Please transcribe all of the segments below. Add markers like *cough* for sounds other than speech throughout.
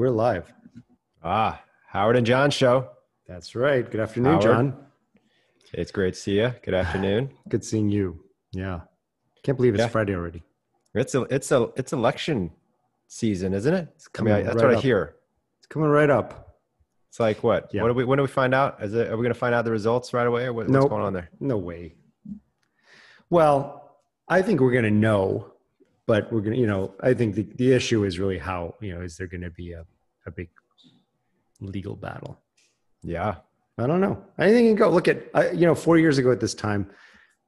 We're live. Ah, Howard and John show. That's right. Good afternoon, Howard. John. It's great to see you. Good afternoon. Good seeing you. Yeah. Can't believe it's Yeah. Friday already. It's a it's a it's election season, isn't it? It's coming coming. that's right what I hear. It's coming right up. It's like what? Yeah. What do we? When do we find out? Is it? Are we going to find out the results right away, or what, what's going on there? No way. Well, I think we're going to know, but we're going to, you know, I think the, the issue is really how, you know, is there going to be a, a big legal battle? Yeah. I don't know. Anything can go. Look at, I, you know, four years ago at this time,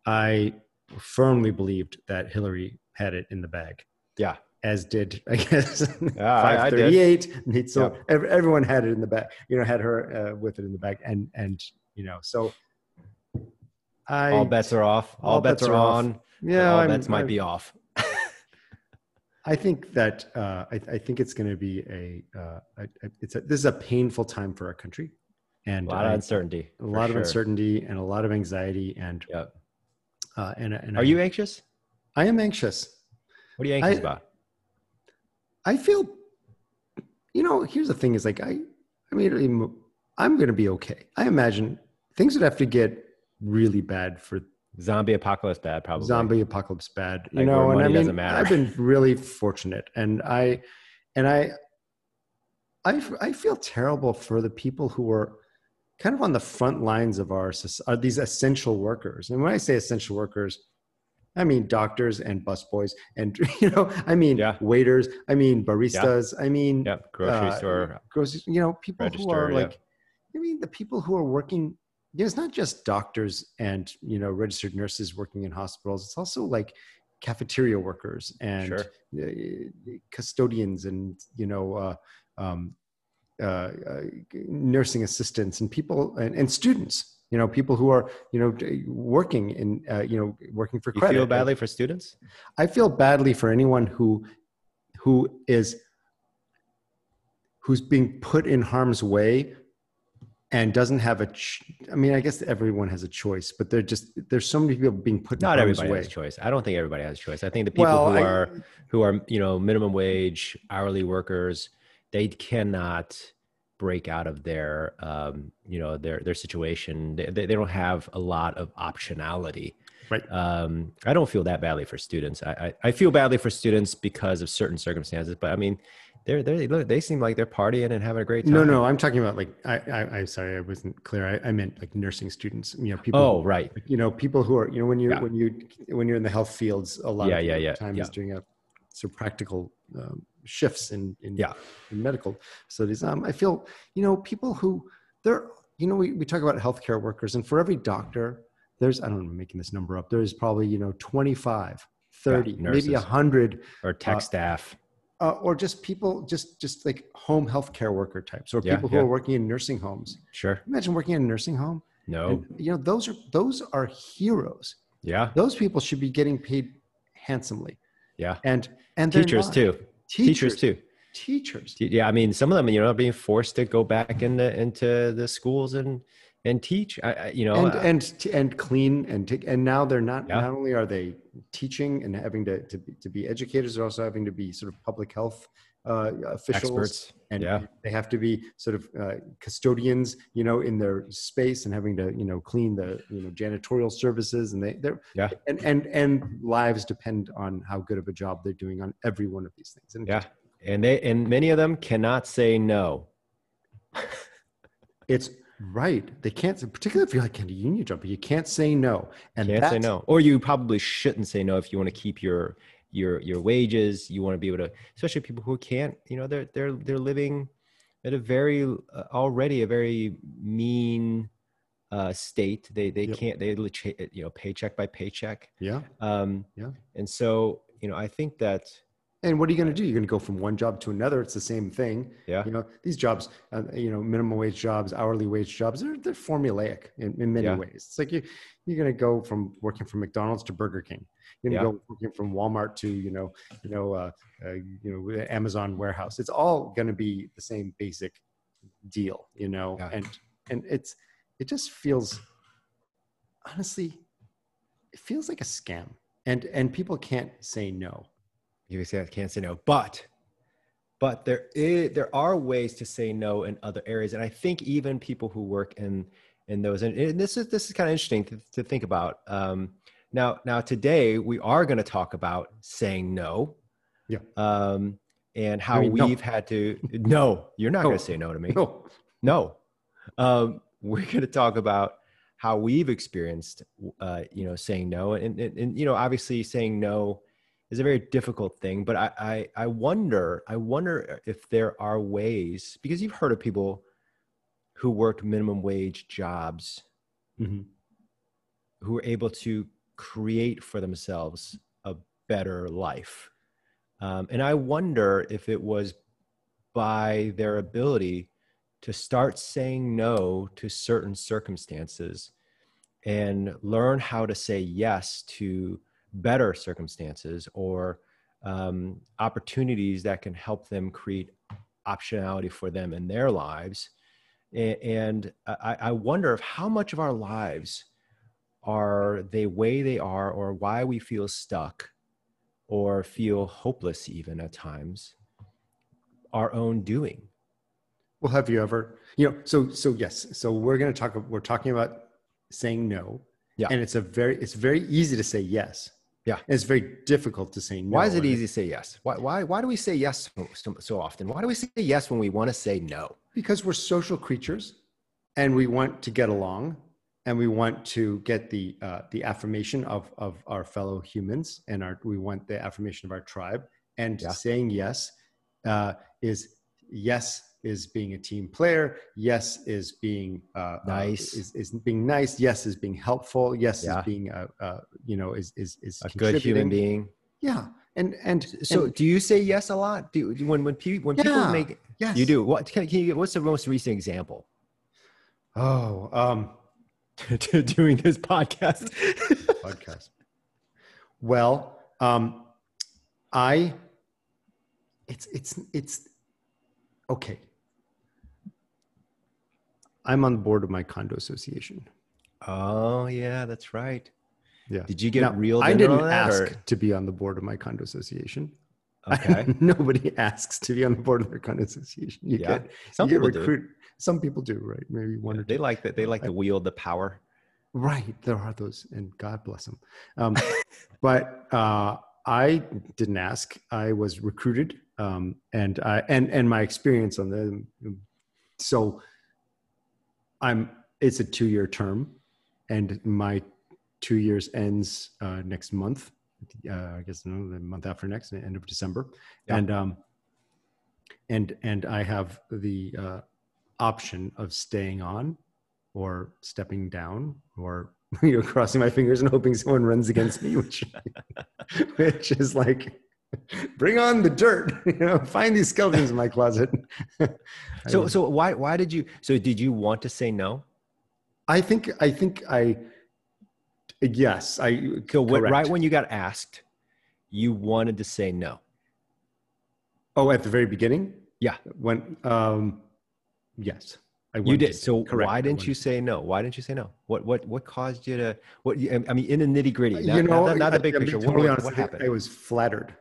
I firmly believed that Hillary had it in the bag. Yeah. as did I guess *laughs* Yeah, I- I did. 538. And So ev- everyone had it in the back, you know, had her uh, with it in the back, and and you know, so I all bets are off. All, bets, are, off. on. yeah, all I'm- bets might I- be off. I think that uh, I, I think it's going to be a, uh, a, it's a this is a painful time for our country, and A lot of uncertainty. a lot of uncertainty and a lot of anxiety, and Yep. uh, and and Are I, you anxious? I am anxious. What are you anxious I- about? I feel, you know, here's the thing: is like I, I mean, I'm- I'm going to be okay. I imagine things would have to get really bad for Zombie apocalypse bad, probably. zombie apocalypse bad, you Like, know. And I mean, I've been really fortunate, and I, and I, I, I feel terrible for the people who are kind of on the front lines of our are these essential workers. And when I say essential workers, I mean doctors and busboys, and *laughs* you know, I mean Yeah. waiters, I mean baristas, I mean Yep. Grocery uh, store. grocery, you know, people who are yeah. like, I mean, the people who are working, it's not just doctors and, you know, registered nurses working in hospitals. It's also like cafeteria workers and Sure. uh, custodians and, you know, uh, um, uh, uh, nursing assistants and people and, and students, you know, people who are, you know, working in, uh, you know, working for You credit. feel badly for students? I feel badly for anyone who who is who's being put in harm's way and doesn't have a ch- I mean I guess everyone has a choice but they're just there's so many people being put Not everybody way. has choice. I don't think everybody has choice. I think the people Well, who I- are who are you know minimum wage hourly workers, they cannot break out of their um, you know their their situation. They, they don't have a lot of optionality. Right. Um, I don't feel that badly for students. I, I I feel badly for students because of certain circumstances. But I mean, they're they look they seem like they're partying and having a great time. No, no, I'm talking about like I, I, I sorry, I wasn't clear. I, I meant like nursing students. You know, people. Oh right. you know, people who are you know when you Yeah. when you when you're in the health fields, a lot Yeah, of yeah, yeah, time yeah. is doing a so practical um, shifts in in, Yeah. in medical studies. Um, I feel you know people who they're you know we, we talk about healthcare workers, and for every doctor, there's I don't know, I'm making this number up. There's probably you know 25, 30, maybe a hundred Or tech Uh, staff. Uh, or just people, just just like home healthcare worker types, or Yeah, people who yeah. are working in nursing homes. Sure. Imagine working in a nursing home. No. And, you know, those are those are heroes. Yeah. Those people should be getting paid handsomely, Yeah. and and Teachers too. Teachers too. Teachers. Yeah, I mean, some of them, you know, are being forced to go back into into the schools and and teach. I, I you know, and uh, and and clean and take and now they're not Yeah. not only are they teaching and having to to be, to be educators they're also having to be sort of public health uh, officials experts. and yeah, they have to be sort of uh, custodians you know in their space and having to you know clean the you know janitorial services and they they're Yeah. and and and lives depend on how good of a job they're doing on every one of these things and yeah, and they and many of them cannot say no. it's right they can't particularly if you're like in a union job you can't say no and Can't say no, or you probably shouldn't say no if you want to keep your your your wages. You want to be able to, especially people who can't. You know, they're they're they're living at a very uh, already a very mean uh, state. They they Yep. can't they you know paycheck by paycheck. yeah Um, Yeah. And so you know, I think that And what are you going to do? You're going to go from one job to another. It's the same thing. yeah, You know, these jobs, uh, you know, minimum wage jobs, hourly wage jobs, they're, they're formulaic in, in many Yeah. ways. It's like you, you're going to go from working from McDonald's to Burger King. You're going to Yeah. go working from Walmart to, you know, you know, uh, uh, you know, Amazon warehouse. It's all going to be the same basic deal, you know, Yeah. and, and it's, it just feels, honestly, it feels like a scam and, and people can't say no. You say I can't say no, but but there is there are ways to say no in other areas. And i think even people who work in in those and, and this is this is kind of interesting to, to think about. Um, now now today we are going to talk about saying no. Yeah. um, and how I mean, we've had to no you're not No. going to say no to me. No. no. Um, we're going to talk about how we've experienced uh, you know saying no. And, and, and you know obviously saying no is a very difficult thing but I, I i wonder i wonder if there are ways because you've heard of people who worked minimum wage jobs Mhm. who were able to create for themselves a better life um, and i wonder if it was by their ability to start saying no to certain circumstances and learn how to say yes to better circumstances or um, opportunities that can help them create optionality for them in their lives. And I, I wonder if how much of our lives are the way they are or why we feel stuck or feel hopeless even at times our own doing. Well, have you ever, you know, so so yes, so we're going to talk. We're talking about saying no. Yeah. And it's a very, it's very easy to say yes. Yeah. And it's very difficult to say no. Why is it easy to say yes? Why, why, why do we say yes so, so- so often? Why do we say yes when we want to say no? Because we're social creatures, and we want to get along, and we want to get the uh, the affirmation of of our fellow humans, and our we want the affirmation of our tribe. And Yeah. saying yes uh, is yes is being a team player. Yes is being uh, uh, Nice. is, is being nice. Yes is being helpful. Yes Yeah. is being uh, uh, you know is is is A good human being. Yeah, and and So, and- do you say yes a lot? Do when when people when people Yeah. make yes, you do what? Can, can you get what's the most recent example Oh, um, *laughs* to doing this podcast? *laughs* podcast. Well, um, I, it's it's it's okay. I'm on the board of my condo association. oh yeah, that's right. Yeah. Did you get Now, real? I didn't ask to be on the board of my condo association. Okay. *laughs* Nobody asks to be on the board of their condo association. You Yeah. get Some you people do. Some people do, right? Maybe one or They two. like that. They like to wield the power. Right. There are those, and God bless them. Um, *laughs* but uh, I didn't ask. I was recruited, um, and I, and and my experience on the so I'm. It's a two year term, and my two years ends uh, next month. Uh, I guess no, the month after next, the end of December, Yeah. and um, and and I have the uh, option of staying on or stepping down or *laughs* you know crossing my fingers and hoping someone runs against me which *laughs* which is like *laughs* bring on the dirt *laughs* you know find these skeletons in my closet *laughs* So so why why did you? So did you want to say no? I think i think i yes i So what, right when you got asked, you wanted to say no. oh at the very beginning Yeah. when um yes I You did. So correct, why didn't you say no? Why didn't you say no? What what what caused you to? What you- I mean, in the nitty gritty, not, you know not, not the big I- picture. Totally what, honest, what happened? i was flattered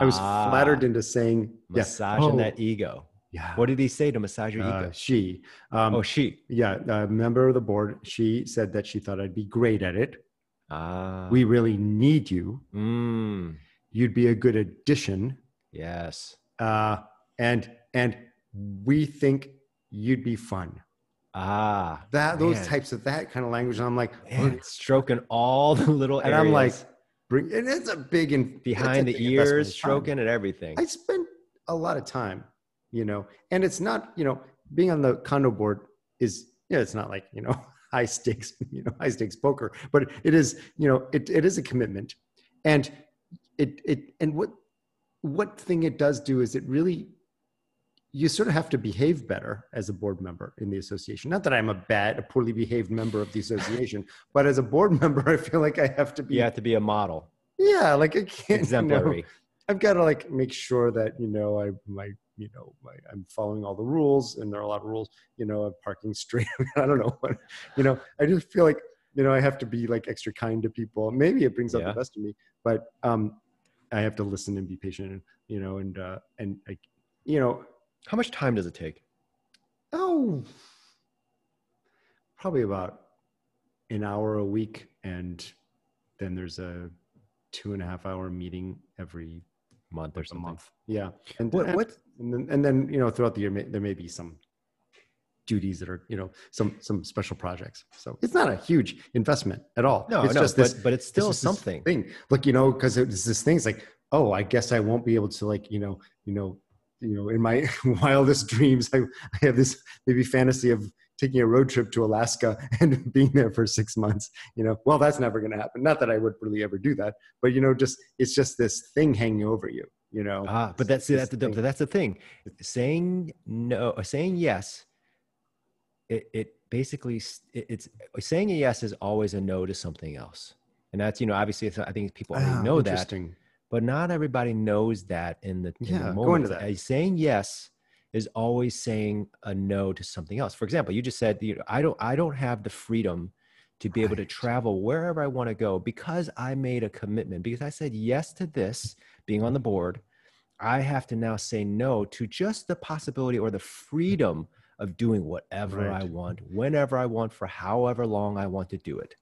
i was Ah, flattered into saying yeah, massaging oh, that ego. yeah What did he say to massage your uh, ego? she um, oh, she. yeah, a member of the board. She said that she thought I'd be great at it. Ah. We really need you. Mm, You'd be a good addition, yes. uh, and and we think you'd be fun. Ah. That those types of that kind of language. And I'm like, Man, stroking all the little and I'm like, areas bring. And it's a big and behind the a big investment ears, stroking and everything. I spent a lot of time, you know, and it's not, you know, being on the condo board is, yeah, it's not like, you know, *laughs* high stakes, you know, high stakes poker, but it is, you know, it, it is a commitment. And it, it, and what, what thing it does do is it really, you sort of have to behave better as a board member in the association. Not that I'm a bad, a poorly behaved member of the association, *laughs* but as a board member, I feel like I have to be, you have to be a model, yeah, like I can't, you know, exemplary. I've got to like make sure that you know I my you know my, I'm following all the rules, and there are a lot of rules. You know, I'm parking straight. *laughs* I don't know what you know. I just feel like you know I have to be like extra kind to people. Maybe it brings out Yeah. the best of me, but um, I have to listen and be patient, and you know, and uh, and I, you know, How much time does it take? oh, probably about an hour a week, and then there's a two and a half hour meeting every Month or a something. month. Yeah, and What and- what and then and then you know throughout the year may, there may be some duties that are you know some some special projects. So it's not a huge investment at all. No, it's no, just but, this but it's it's still something. thing. Look, you know, because it's this thing. It's like, oh, I guess I won't be able to like, you know, you know, you know, in my *laughs* wildest dreams, I, I have this maybe fantasy of taking a road trip to Alaska *laughs* and being there for six months. You know, well, that's never going to happen. Not that I would really ever do that, but you know, just it's just this thing hanging over you. You know, Ah, but that's that's the thing. that's the thing. Saying no, or saying yes, it it basically it, it's saying a yes is always a no to something else, and that's you know obviously I think people already Ah, know that. But not everybody knows that in the, in Yeah, the moment. into that. Uh, Saying yes is always saying a no to something else. For example, you just said you know, I don't I don't have the freedom to be able to travel wherever I want to go because I made a commitment because I said yes to this being on the board. I have to now say no to just the possibility or the freedom of doing whatever I want, whenever I want, for however long I want to do it.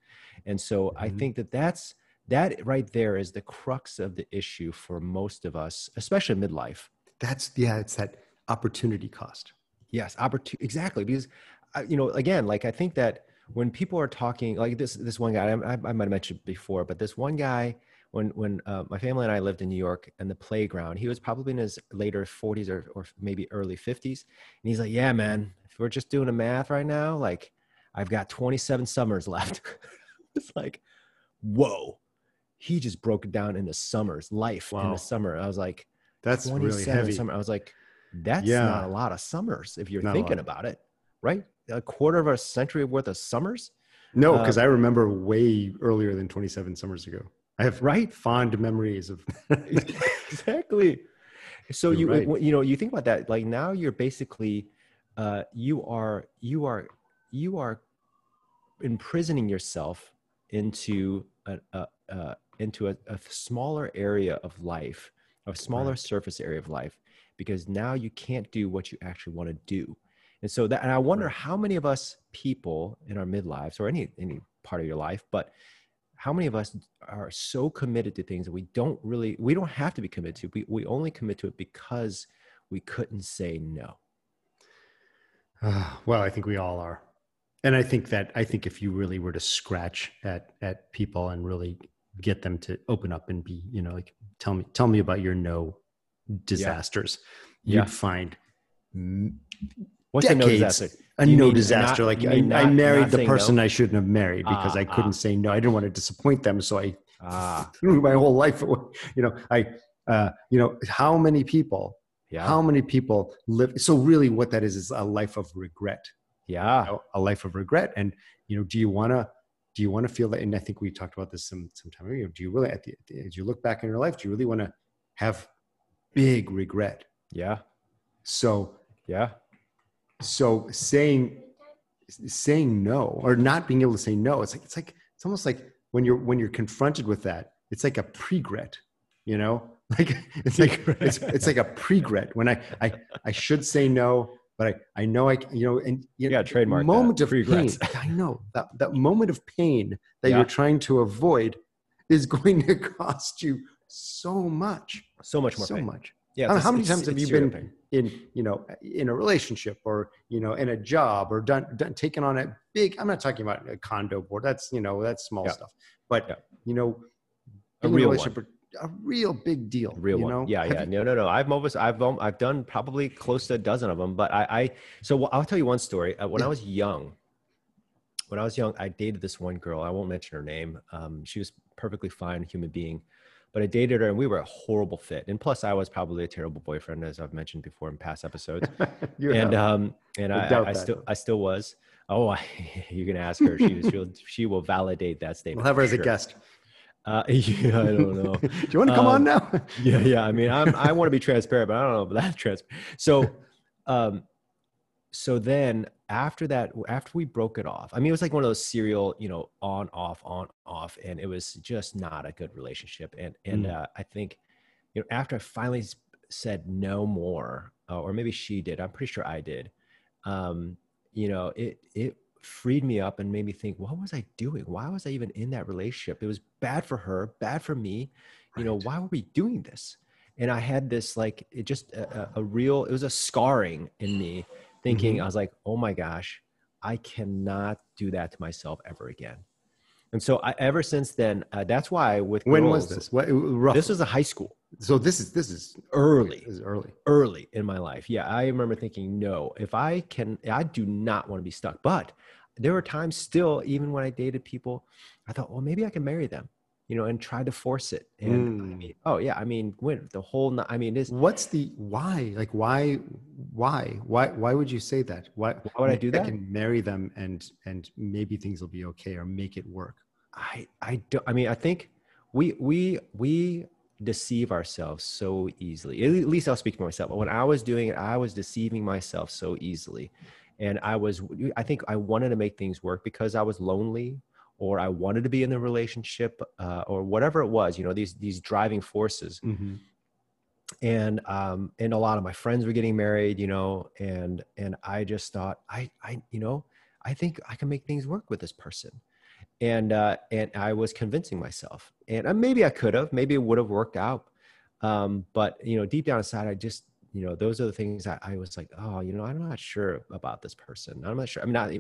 And so I Mhm. think that that's that right there is the crux of the issue for most of us, especially midlife. That's yeah, it's that opportunity cost. Yes, opportunity exactly because uh, you know again, like I think that when people are talking like this, this one guy I, I, I might have mentioned before, but this one guy when when uh, my family and I lived in New York and the playground, he was probably in his later 40s or or maybe early 50s, and he's like, "Yeah, man, if we're just doing the math right now, like I've got 27 summers left." *laughs* it's like, whoa, he just broke it down into summers, life in the summer. I was like, That's really 27 heavy. summer. I was like, that's Yeah. not a lot of summers if you're Not thinking about it, right? A quarter of a century worth of summers, No, Uh, because I remember way earlier than 27 summers ago. I have right? fond memories of. *laughs* exactly. So You're you right. you know you think about that like now you're basically uh, you are you are you are imprisoning yourself into a, a, uh, into a, a smaller area of life, a smaller Right. surface area of life, because now you can't do what you actually want to do. And so that, and I wonder Right. how many of us people in our midlives or any any part of your life, but how many of us are so committed to things that we don't really we don't have to be committed to. We we only commit to it because we couldn't say no. Ah, *sighs* well, I think we all are, and I think that I think if you really were to scratch at at people and really get them to open up and be, you know, like tell me tell me about your no disasters, Yeah. you'd find m- What's a no Decades. disaster? a You no disaster. not- like I, mean I married the saying no? person I shouldn't have married because Ah, I couldn't ah. say no. I didn't want to disappoint them, so I Ah, *laughs* threw my whole life away. You know, I, uh, you know, how many people, yeah, how many people live? So really, what that is is a life of regret. yeah, you know, a life of regret. And you know, do you want to? Do you want to feel that? And I think we talked about this some some time ago. Do you really, at the, as you look back in your life, do you really want to have big regret? yeah, So yeah, so saying saying no or not being able to say no it's like it's like it's almost like when you're when you're confronted with that it's like a pregret you know *laughs* like it's like it's, it's like a pregret when i i i should say no but i i know i you know and you You gotta trademark that, moment of pain i know that that moment of pain that Yeah. you're trying to avoid is *laughs* going to cost you so much so much more. so pain. much Yeah, I don't know, it's- how many times have you been pain. in you know in a relationship or you know in a job or done, done taken on a big i'm not talking about a condo board that's you know that's small Yeah. stuff but Yeah. you know A real relationship, a real big deal real you one. know? Yeah, Have yeah. you- No, no, no. I've almost, I've, um, I've done probably close to a dozen of them. But I, I so I'll tell you one story. Uh, when I was young, when I was young, I dated this one girl. I won't mention her name. Um, she was perfectly fine human being, but I dated her, and we were a horrible fit. And plus, I was probably a terrible boyfriend, as I've mentioned before in past episodes. *laughs* and um, and I I, I, still. I still was. Oh, *laughs* I, you can ask her. She, she'll, *laughs* she will validate that statement. we'll have her as a guest Uh, *laughs* yeah, I don't know. *laughs* do you want to come on Um, now *laughs* yeah yeah i mean i'm i want to be transparent but i don't know about that transparent so um so then after that after we broke it off i mean it was like one of those serial you know on off on off and it was just not a good relationship and and Mm. uh, i think you know after i finally said no more uh, or maybe she did. I'm pretty sure I did. Um, you know, it it freed me up and made me think, what was I doing? Why was I even in that relationship? It was bad for her, bad for me. You know, why were we doing this? And I had this like it just a, a real it was a scarring in me, thinking Mhm. I was like, oh my gosh, I cannot do that to myself ever again. And so I, ever since then, uh, that's why with When was this? What, roughly. This was a high school, so this is this is early, This is early. early in my life. Yeah, I remember thinking, no, if I can, I do not want to be stuck. But there were times still, even when I dated people, I thought, well, maybe I can marry them, you know, and try to force it. And I Mm. mean, oh yeah, I mean, when the whole, I mean, this, What's the why? Like why? Why? Why? Why would you say that? Why? Why would I do that? I can marry them and and maybe things will be okay or make it work. I, I don't, I mean, I think we, we, we deceive ourselves so easily. At least I'll speak for myself. But when I was doing it, I was deceiving myself so easily. And I was, I think I wanted to make things work because I was lonely or I wanted to be in the relationship uh, or whatever it was, you know, these, these driving forces. And, um, and a lot of my friends were getting married, you know, and, and I just thought I, I, you know, I think I can make things work with this person and uh, and I was convincing myself, and uh, maybe I could have, maybe it would have worked out, um, but you know, deep down inside, I just you know, those are the things I, I was like, oh, you know, I'm not sure about this person. I'm not sure. I'm not.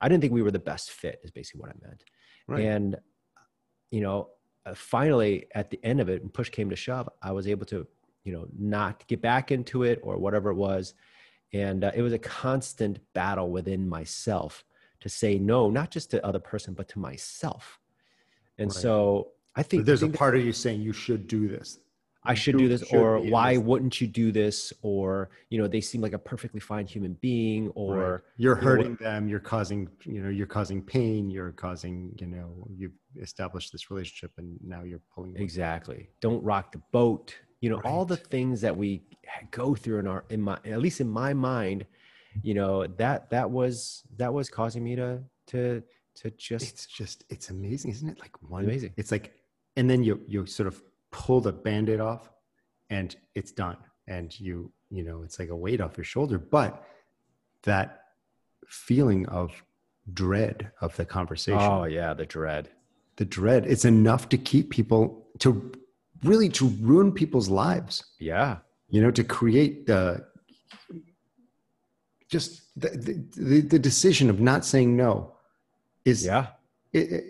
I didn't think we were the best fit. Is basically what I meant. Right. And you know, uh, finally, at the end of it, when push came to shove, I was able to, you know, not get back into it or whatever it was, and uh, it was a constant battle within myself to say no, not just to other person, but to myself. And Right. so I think But there's I a think part of you saying you should do this. I should do- do this, should or why this. wouldn't you do this? Or you know, they seem like a perfectly fine human being, or Right. you're you know, hurting them. You're causing you know you're causing pain. You're causing you know you've established this relationship and now you're pulling away. Exactly. Don't rock the boat. You know, all the things that we go through in our in my at least in my mind, you know, that that was that was causing me to to to just It's just it's amazing, isn't it? Like one Amazing. It's like and then you you sort of pull the band-aid off and it's done. And you you know it's like a weight off your shoulder. But that feeling of dread of the conversation. Oh yeah, the dread. the dread it's enough to keep people to really to ruin people's lives Yeah. you know to create the just the, the, the, decision of not saying no is Yeah. it, it,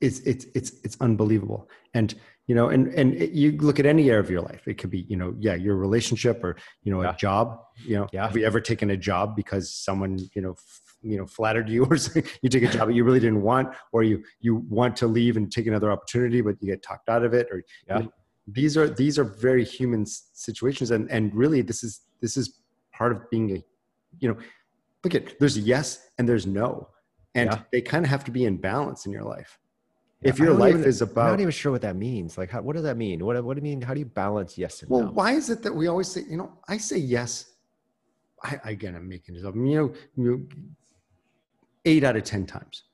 it's it's it's it's unbelievable and you know and and it, you look at any area of your life it could be you know yeah your relationship or you know Yeah. a job you know Yeah. have you ever taken a job because someone you know f- you know flattered you *laughs* or you take a job that you really didn't want or you you want to leave and take another opportunity but you get talked out of it or Yeah. you know, these are these are very human situations and and really this is this is part of being a you know look at there's yes and there's no and Yeah. they kind of have to be in balance in your life Yeah, if your life even- is about, I'm not even sure what that means. Like, how, what does that mean? What what do you mean? How do you balance yes and well no? why is it that we always say you know i say yes i again i'm making this up you know, you know eight out of ten times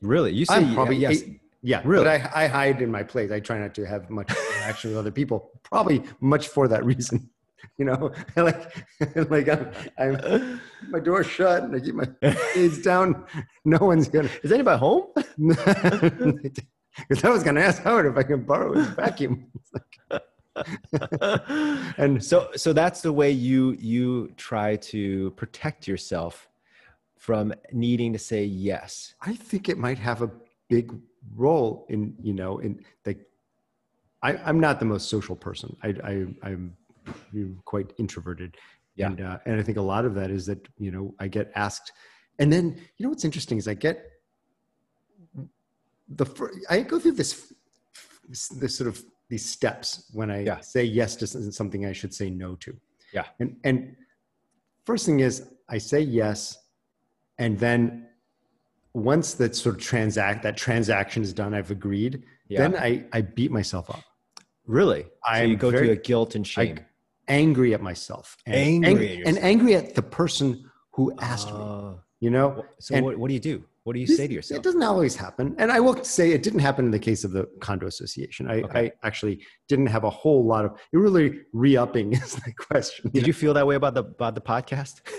Really? You say i'm yeah, probably yes? eight, yeah Really? but I, I hide in my place i try not to have much interaction with other people probably much for that reason *laughs* you know *laughs* like like i'm, I'm my door's shut and i keep my kids *laughs* down no one's gonna Is anybody home? because i was gonna ask howard if i can borrow his vacuum and so so that's the way you you try to protect yourself from needing to say yes. I think it might have a big role in you know in like I, I'm not the most social person. I, I I'm you quite introverted, Yeah. and uh, and I think a lot of that is that you know I get asked, and then you know what's interesting is I get the fir- I go through this this sort of these steps when I Yeah. say yes to something I should say no to. Yeah. And and first thing is I say yes, and then once that sort of transact that transaction is done, I've agreed. Yeah. Then I I beat myself up. really? so I'm go very- through a guilt and shame. Angry at myself and Angry at and angry at the person who asked me Oh. you know so and- what, what do you do? What do you This- say to yourself? It doesn't always happen. And I will say it didn't happen in the case of the condo association. I, Okay. I actually didn't have a whole lot of it really re-upping *laughs* is the question. Did you feel that way about the about the podcast? *laughs*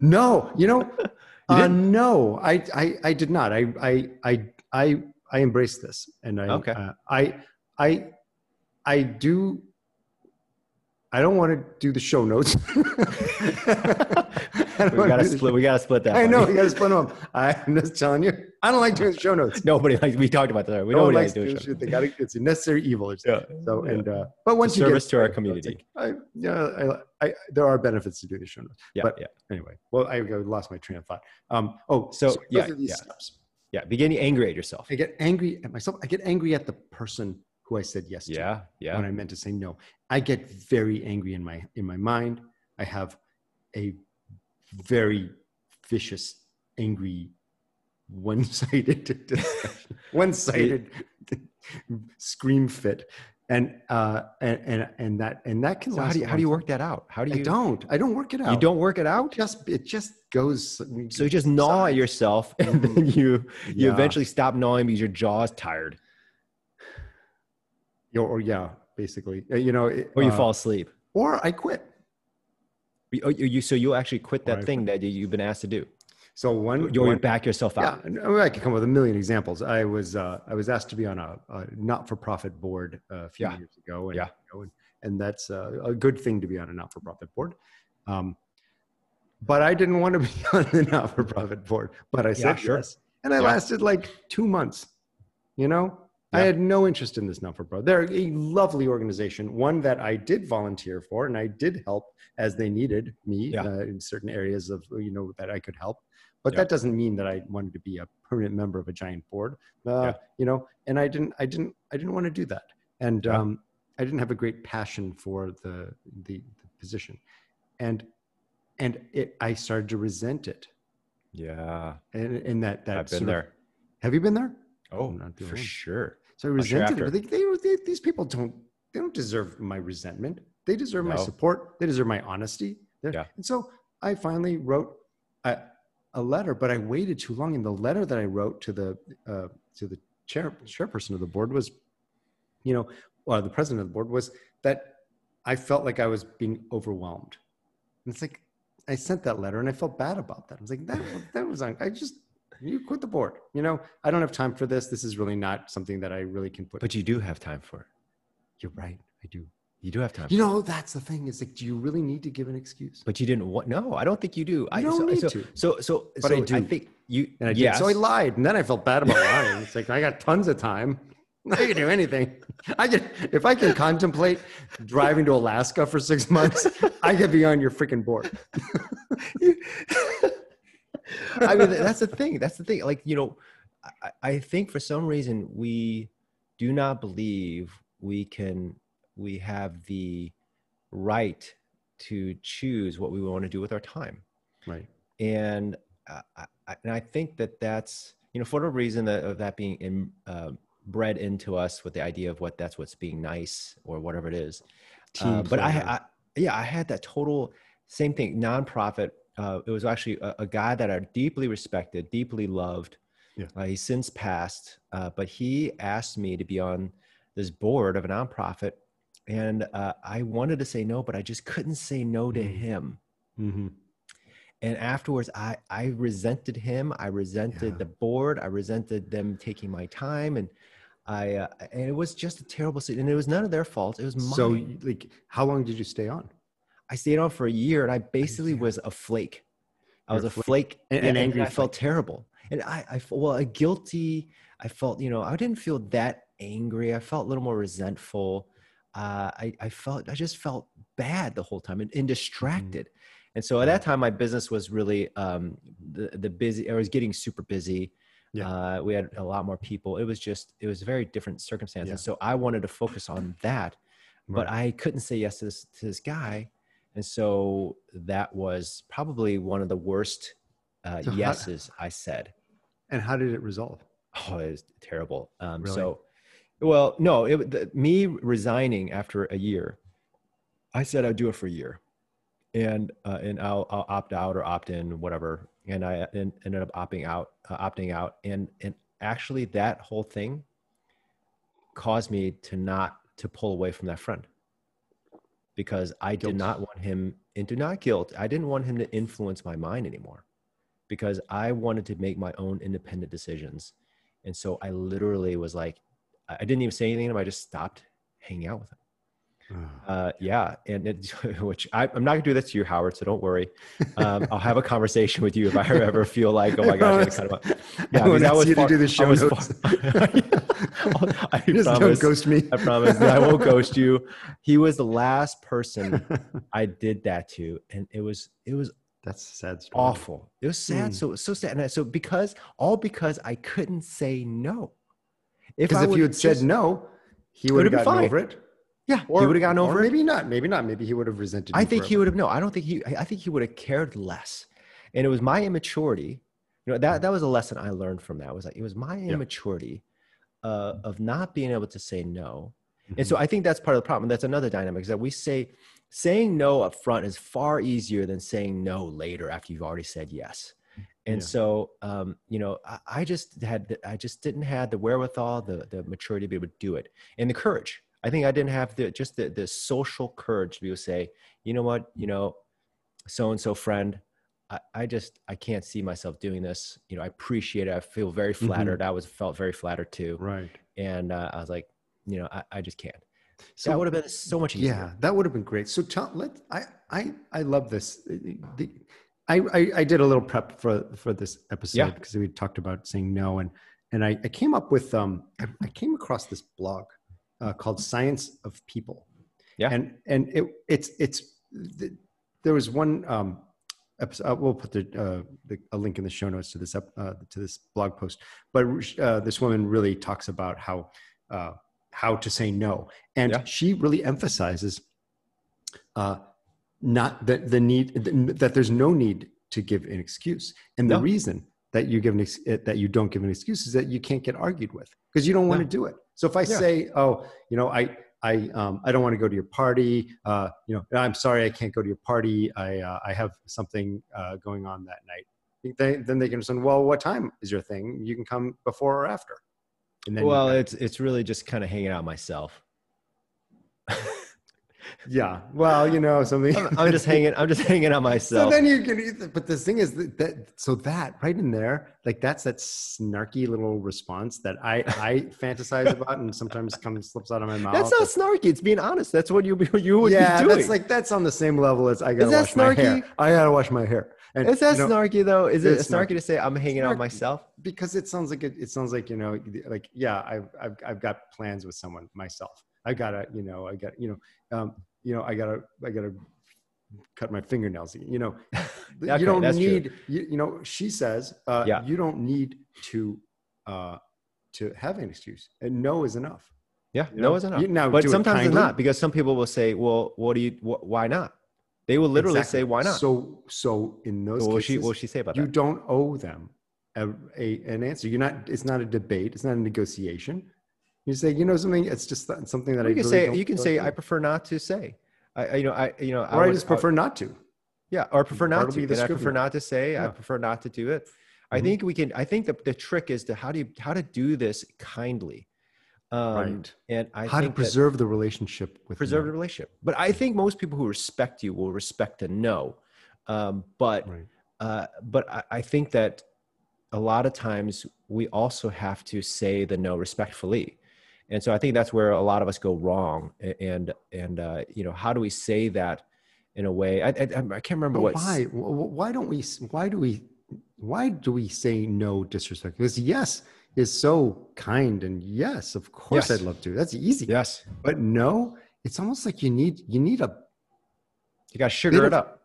No, you know, *laughs* You uh, no, I, I, I did not. I, I, I, I, I embrace this, and I, Okay. uh, I, I, I do. I don't want to do the show notes. *laughs* We gotta split. We gotta split that. I know buddy. you got to split them up. I'm just telling you, I don't like doing show notes. Nobody likes. We talked about that. We No one nobody likes likes doing shows. shit. They got it's a necessary evil. Yeah. So Yeah. and uh, but once you service get to our community. like, I, yeah, I, I, there are benefits to doing the show notes. Yeah, but- yeah, Anyway, well, I, lost my train of thought. Um, oh, So, go yeah, these yeah. steps. yeah. Beginning angry at yourself. I get angry at myself. I get angry at the person who I said yes to Yeah, yeah. when I meant to say no. I get very angry in my in my mind. I have a very vicious, angry, *laughs* one-sided *laughs* one-sided scream fit, and uh, and and and that and that can So how do you how do you work that out? How do you? I don't. I don't work it out. You don't work it out. just it just goes. So you just gnaw at yourself, and then *laughs* you you Yeah. eventually stop gnawing because your jaw is tired, or, or yeah, basically, Uh, you know, it- or you uh, fall asleep. or I quit. You, oh, you, you- so you actually quit that thing that you- you've been asked to do. So one, you one back yourself yeah, out. and I, could come with a million examples. I was uh, I was asked to be on a, a not-for-profit board uh, a few Yeah. years ago, and, Yeah. you know, and, and that's uh, a good thing to be on a not-for-profit board. Um, but I didn't want to *laughs* be on the not-for-profit board. But I said sure. yes, and I Yeah. lasted like two months. You know, I had no interest in this not-for-profit. They're a lovely organization, one that I did volunteer for, and I did help as they needed me Yeah. uh, in certain areas of you know that I could help. But Yeah. that doesn't mean that I wanted to be a permanent member of a giant board. Uh, Yeah. You know, and I didn't, I didn't, I didn't want to do that, and Yeah. um, I didn't have a great passion for the the, the position, and and it, I started to resent it, Yeah, and and that that I've been sort of- there. have you been there? Oh, not for sure. So I resented it. They, they, they, these people don't they don't deserve my resentment. They deserve my support. They deserve my honesty. They're- Yeah. And so I finally wrote a, a letter, but I waited too long. And the letter that I wrote to the uh, to the chair chairperson of the board was, you know, well, the president of the board was that I felt like I was being overwhelmed. And it's like I sent that letter and I felt bad about that. I was like, that that was un- I just you quit the board. You know, I don't have time for this. This is really not something that I really can put. But you do have time for it. you're right. I do. You do have time. You know, that's the thing. Is like, do you really need to give an excuse? but you didn't want. No, I don't think you do. I don't so, need so, to. So so But so I do. I think you. And I yes. did. So I lied, and then I felt bad about lying. It's like I got tons of time. *laughs* I can do anything. I can if I can contemplate driving to Alaska for six months. *laughs* I could be on your freaking board. *laughs* I mean, that's the thing. That's the thing. Like, you know, I, I think for some reason we do not believe we can, we have the right to choose what we want to do with our time. Right. And, uh, I, and I think that that's, you know, for the reason that, of that being in, uh, bred into us with the idea of what that's what's being nice or whatever it is. Uh, but I. I, yeah, I had that total same thing. Nonprofit. Uh, it was actually a, a guy that I deeply respected, deeply loved. Yeah. Uh, he's since passed, uh, but he asked me to be on this board of a nonprofit, and uh, I wanted to say no, but I just couldn't say no to Mhm. him. Mhm. And afterwards, I I resented him. I resented Yeah. the board. I resented them taking my time, and I uh, and it was just a terrible. sit- And it was none of their fault. It was mine. So, like, how long did you stay on? I stayed on for a year and I basically was a flake. I was a flake, and, yeah, an angry I felt terrible. And I, I, well, a guilty, I felt, you know, I didn't feel that angry. I felt a little more resentful. Uh, I, I felt, I just felt bad the whole time and, and distracted. And so at that time, my business was really um, the, the busy, I was getting super busy. Yeah. Uh, we had a lot more people. It was just, it was very different circumstances. Yeah. So I wanted to focus on that but I couldn't say yes to this to this guy, and so that was probably one of the worst uh, So how- yeses I said. and how did it resolve? Oh, it was terrible. Um, Really? So, well, no, it, the, me resigning after a year, I said I'd do it for a year, and uh, and I'll, I'll opt out or opt in, whatever. And I en- ended up opting out, uh, opting out, and and actually that whole thing caused me to not to pull away from that friend because I Guilt. did not want him into not guilt. I didn't want him to influence my mind anymore because I wanted to make my own independent decisions. And so I literally was like, I I didn't even say anything to him. I just stopped hanging out with him. Uh, yeah, and it, *laughs* which I, I'm not gonna do that to you, Howard. So don't worry. Um, I'll have a conversation with you if I ever feel like, oh my gosh, I cut him off. *laughs* I won't because ask you to do the I show was notes. far- *laughs* I Just don't promise. ghost me. I promise. I won't ghost you. He was the last person I did that to, and it was it was That's a sad story. awful. It was sad. Mm. So so sad. And I, so because all because I couldn't say no. If Because I if you had said no, he would have been gotten fine. over it. Yeah, he would have gotten over or it. Maybe not. Maybe not. Maybe he would have resented. I think he would have no. I don't think he. I think he would have cared less. And it was my immaturity. You know that that was a lesson I learned from that. Was like it was my immaturity uh, of not being able to say no. And so I think that's part of the problem. That's another dynamic is that we say saying no up front is far easier than saying no later after you've already said yes. And Yeah. so, um, you know, I, I just had, the, I just didn't have the wherewithal, the, the maturity to be able to do it and the courage. I think I didn't have the, just the, the social courage to be able to say, you know what, you know, so-and-so friend, I, I just, I can't see myself doing this. You know, I appreciate it. I feel very Mhm. flattered. I was felt very flattered too Right. and uh, I was like, you know, I, I just can't. So that would have been so much easier. Yeah, that would have been great. So tell let I I I love this. The, I, I I did a little prep for for this episode Yeah. because we talked about saying no and and I, I came up with um I, I came across this blog uh, called Science of People. Yeah. And and it it's it's th- there was one um episode, uh, we'll put the, uh, the a link in the show notes to this up, uh, to this blog post. But uh, this woman really talks about how uh, how to say no, and Yeah. she really emphasizes uh, not that the need that there's no need to give an excuse, and the No. reason that you give an ex- that you don't give an excuse is that you can't get argued with because you don't want No. to do it. So if I Yeah. say, oh, you know, I I um, I don't want to go to your party. Uh, you know, I'm sorry, I can't go to your party. I uh, I have something uh, going on that night. They, then they can understand. Well, what time is your thing? You can come before or after. And then Well, it's it's really just kind of hanging out myself. *laughs* yeah. Well, you know something. I'm, I'm just hanging. I'm just hanging on myself. *laughs* So then you can, but the thing is that, that so that right in there, like that's that snarky little response that I I fantasize about and sometimes comes slips out of my *laughs* mouth. That's not snarky. It's being honest. That's what you you would yeah, be doing. that's like that's on the same level as I gotta that wash my hair. snarky? I gotta wash my hair. And is that you know, snarky though? Is it snarky, snarky. to say I'm hanging out Snarky. myself? because it sounds like it, it sounds like you know like yeah I've, I've I've got plans with someone myself. I gotta you know I got you know um, you know I gotta I gotta cut my fingernails. You know *laughs* Okay, you don't need you, you know she says uh, Yeah. you don't need to uh, to have an excuse and no is enough. Yeah, You no is enough. you- now but do it sometimes it's not because some people will say, "Well, what do you? Wh- why not?" They will literally Exactly. say, "Why not?" So so in those So what will cases, she what will she say about you that? don't owe them a, a an answer. You're not. It's not a debate. It's not a negotiation. You say, you know, something. It's just something that I you can really say you can say I prefer not to say. I I- you know I you know or I, would- just prefer not to. Yeah, or prefer not That'll to. be And I prefer not to say. I prefer not to do it. I Mhm. think we can. I think the the trick is to how do you how to do this kindly, um, Right. And I How to preserve the relationship with preserve the relationship. But I think most people who respect you will respect a no. Um, but Right. uh, but I, I think that a lot of times we also have to say the no respectfully. And so I think that's where a lot of us go wrong. And and uh, you know, how do we say that in a way? I I, I can't remember what. why? Wh- wh- Why don't we? Why do we? Why do we say no disrespect? Because yes is so kind, and yes, of course, Yes. I'd love to. That's easy. Yes, But no, it's almost like you need you need a you got to sugar it up.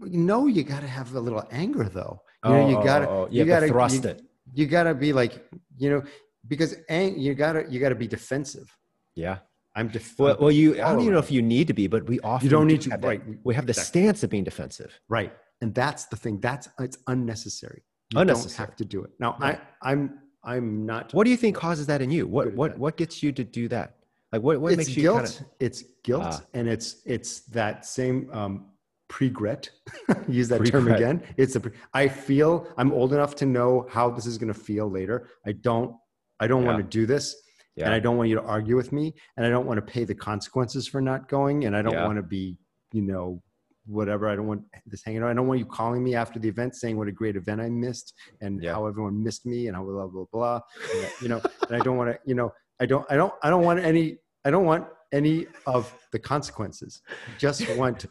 no. You got to have a little anger though. You Oh, know, you oh, gotta oh, oh. you, gotta to thrust you, it. You gotta be like you know because ang- you gotta you gotta be defensive. Yeah. I'm def- Well, well, you. I don't even know if you need to be, but we often you don't do need to, have that- right, We have the exactly. stance of being defensive. right, and that's the thing. That's it's unnecessary. You don't have to do it. Now, Right. I I'm I'm not. What do you think causes that in you? What what what gets you to do that? Like what what it's makes you guilt. kind of It's guilt, Ah. and it's it's that same um, pregret. *laughs* Use that term again. It's a. pre- I feel I'm old enough to know how this is going to feel later. I don't. I don't want to do this, Yeah. and I don't want you to argue with me, and I don't want to pay the consequences for not going, and I don't Yeah. want to be, you know, whatever. I don't want this hanging out. I don't want you calling me after the event saying what a great event I missed and Yeah. how everyone missed me and how blah blah blah. And, you know, and I don't want to. You know, I don't. I don't. I don't want any. I don't want any of the consequences. I just *laughs* want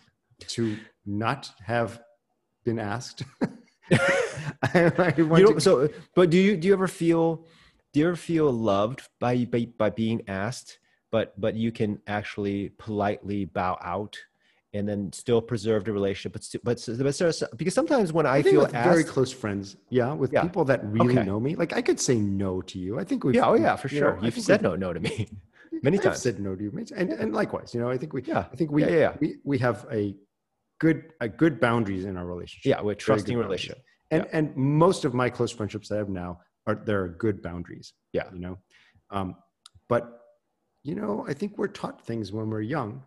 to not have been asked. *laughs* *laughs* I, I want you to, so but do you do you ever feel do you feel loved by by, by being asked but but you can actually politely bow out and then still preserve the relationship but but, but s- because sometimes when i, I feel asked very close friends, yeah, with Yeah. people that really Okay. know me, like I could say no to you. I think we, yeah oh yeah for you sure you've said no no to me *laughs* many I've times said no to you, and and likewise, you know, I think we, yeah I think we, Yeah, yeah, we, we have a good, a good boundaries in our relationship. yeah Very trusting boundaries. relationship and and most of my close friendships I have now are there are good boundaries. Yeah. you know, um, but you know, I think we're taught things when we're young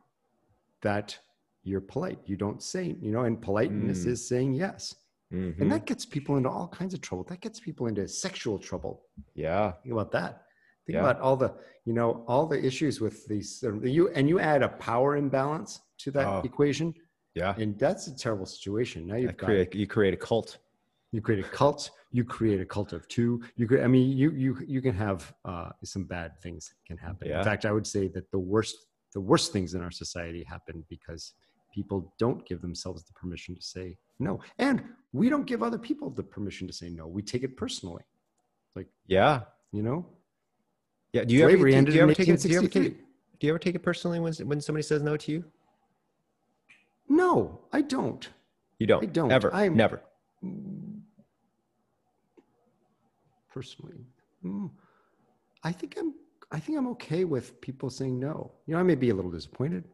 that you're polite. You don't say, you know, and politeness Mm. is saying yes. Mhm. And that gets people into all kinds of trouble. That gets people into sexual trouble. yeah Think about that. Think Yeah. about all the, you know, all the issues with these. uh, You and you add a power imbalance to that Oh. equation, yeah and that's a terrible situation. Now you've got create, you create a cult you create a cult. You create a cult of two. You could, I mean, you you you can have uh, some bad things can happen. Yeah. In fact, I would say that the worst the worst things in our society happen because people don't give themselves the permission to say no, and we don't give other people the permission to say no. We take it personally. Like yeah You know, yeah do you ever, do, you ever take it do you ever take do you ever take it personally when when somebody says no to you No, I don't. you don't I don't. ever I'm- never Personally, mm, I think I'm. I think I'm okay with people saying no. You know, I may be a little disappointed.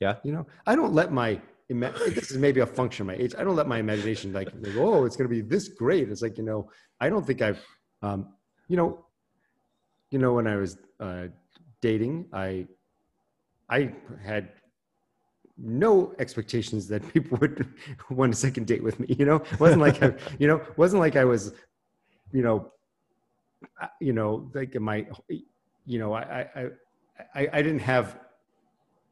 Yeah. You know, I don't let my. ima- This is maybe a function of my age. I don't let my imagination like, like, oh, it's going to be this great. It's like you know, I don't think I've, um, you know, you know, when I was uh, dating, I, I had no expectations that people would *laughs* want a second date with me. You know, it wasn't like I, you know, wasn't like I was, you know, you know, like in my, you know, I, I, I, I didn't have,